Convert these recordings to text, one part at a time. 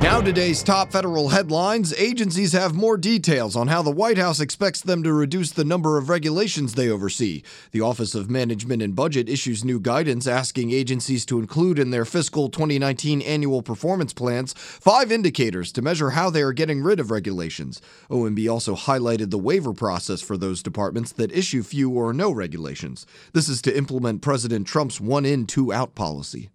Now, today's top federal headlines agencies have more details on how the White House expects them to reduce the number of regulations they oversee. The Office of Management and Budget issues new guidance asking agencies to include in their fiscal 2019 annual performance plans five indicators to measure how they are getting rid of regulations. OMB also highlighted the waiver process for those departments that issue few or no regulations. This is to implement President Trump's one in, two out policy.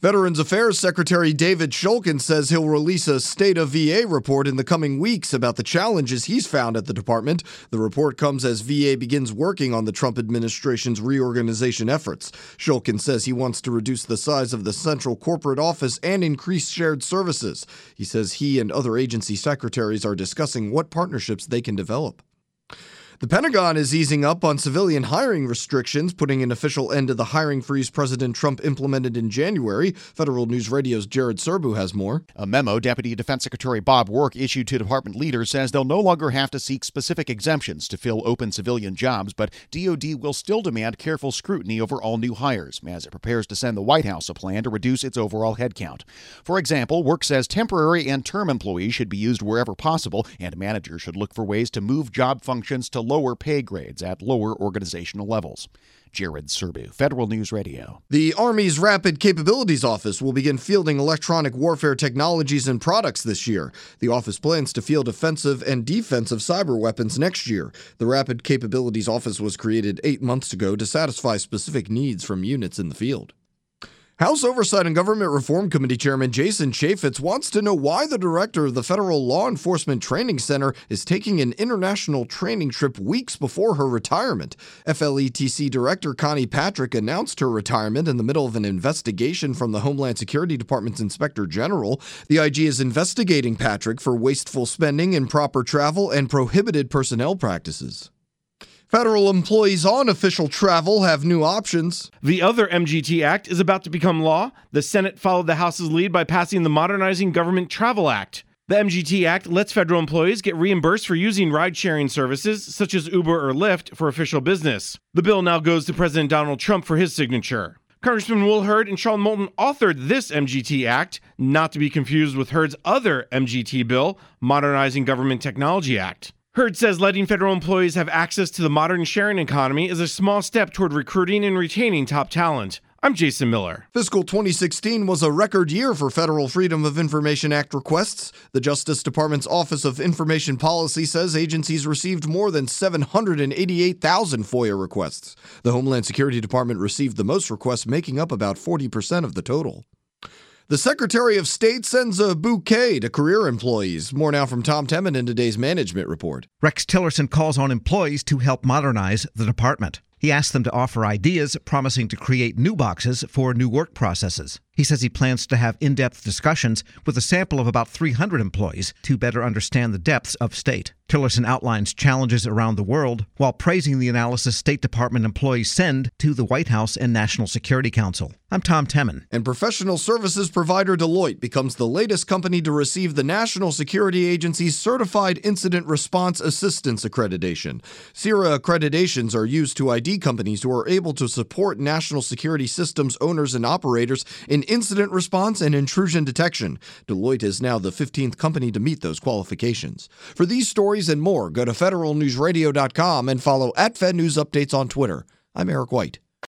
Veterans Affairs Secretary David Shulkin says he'll release a State of VA report in the coming weeks about the challenges he's found at the department. The report comes as VA begins working on the Trump administration's reorganization efforts. Shulkin says he wants to reduce the size of the central corporate office and increase shared services. He says he and other agency secretaries are discussing what partnerships they can develop. The Pentagon is easing up on civilian hiring restrictions, putting an official end to the hiring freeze President Trump implemented in January. Federal News Radio's Jared Serbu has more. A memo Deputy Defense Secretary Bob Work issued to department leaders says they'll no longer have to seek specific exemptions to fill open civilian jobs, but DoD will still demand careful scrutiny over all new hires as it prepares to send the White House a plan to reduce its overall headcount. For example, Work says temporary and term employees should be used wherever possible, and managers should look for ways to move job functions to lower pay grades at lower organizational levels. Jared Serbu, Federal News Radio. The Army's Rapid Capabilities Office will begin fielding electronic warfare technologies and products this year. The office plans to field offensive and defensive cyber weapons next year. The Rapid Capabilities Office was created eight months ago to satisfy specific needs from units in the field. House Oversight and Government Reform Committee Chairman Jason Chaffetz wants to know why the director of the Federal Law Enforcement Training Center is taking an international training trip weeks before her retirement. FLETC Director Connie Patrick announced her retirement in the middle of an investigation from the Homeland Security Department's Inspector General. The IG is investigating Patrick for wasteful spending, improper travel, and prohibited personnel practices. Federal employees on official travel have new options. The other MGT Act is about to become law. The Senate followed the House's lead by passing the Modernizing Government Travel Act. The MGT Act lets federal employees get reimbursed for using ride sharing services such as Uber or Lyft for official business. The bill now goes to President Donald Trump for his signature. Congressman Will Hurd and Seth Moulton authored this MGT Act, not to be confused with Hurd's other MGT bill, Modernizing Government Technology Act. Hurd says letting federal employees have access to the modern sharing economy is a small step toward recruiting and retaining top talent. I'm Jason Miller. Fiscal 2016 was a record year for Federal Freedom of Information Act requests. The Justice Department's Office of Information Policy says agencies received more than 788,000 FOIA requests. The Homeland Security Department received the most requests, making up about 40% of the total. The Secretary of State sends a bouquet to career employees. More now from Tom Temin in today's management report. Rex Tillerson calls on employees to help modernize the department. He asks them to offer ideas, promising to create new boxes for new work processes. He says he plans to have in depth discussions with a sample of about 300 employees to better understand the depths of state. Tillerson outlines challenges around the world while praising the analysis State Department employees send to the White House and National Security Council. I'm Tom Temin. And professional services provider Deloitte becomes the latest company to receive the National Security Agency's Certified Incident Response Assistance Accreditation. CIRA accreditations are used to ID companies who are able to support national security systems owners and operators in incident response and intrusion detection. Deloitte is now the 15th company to meet those qualifications. For these stories and more, go to federalnewsradio.com and follow at Updates on Twitter. I'm Eric White.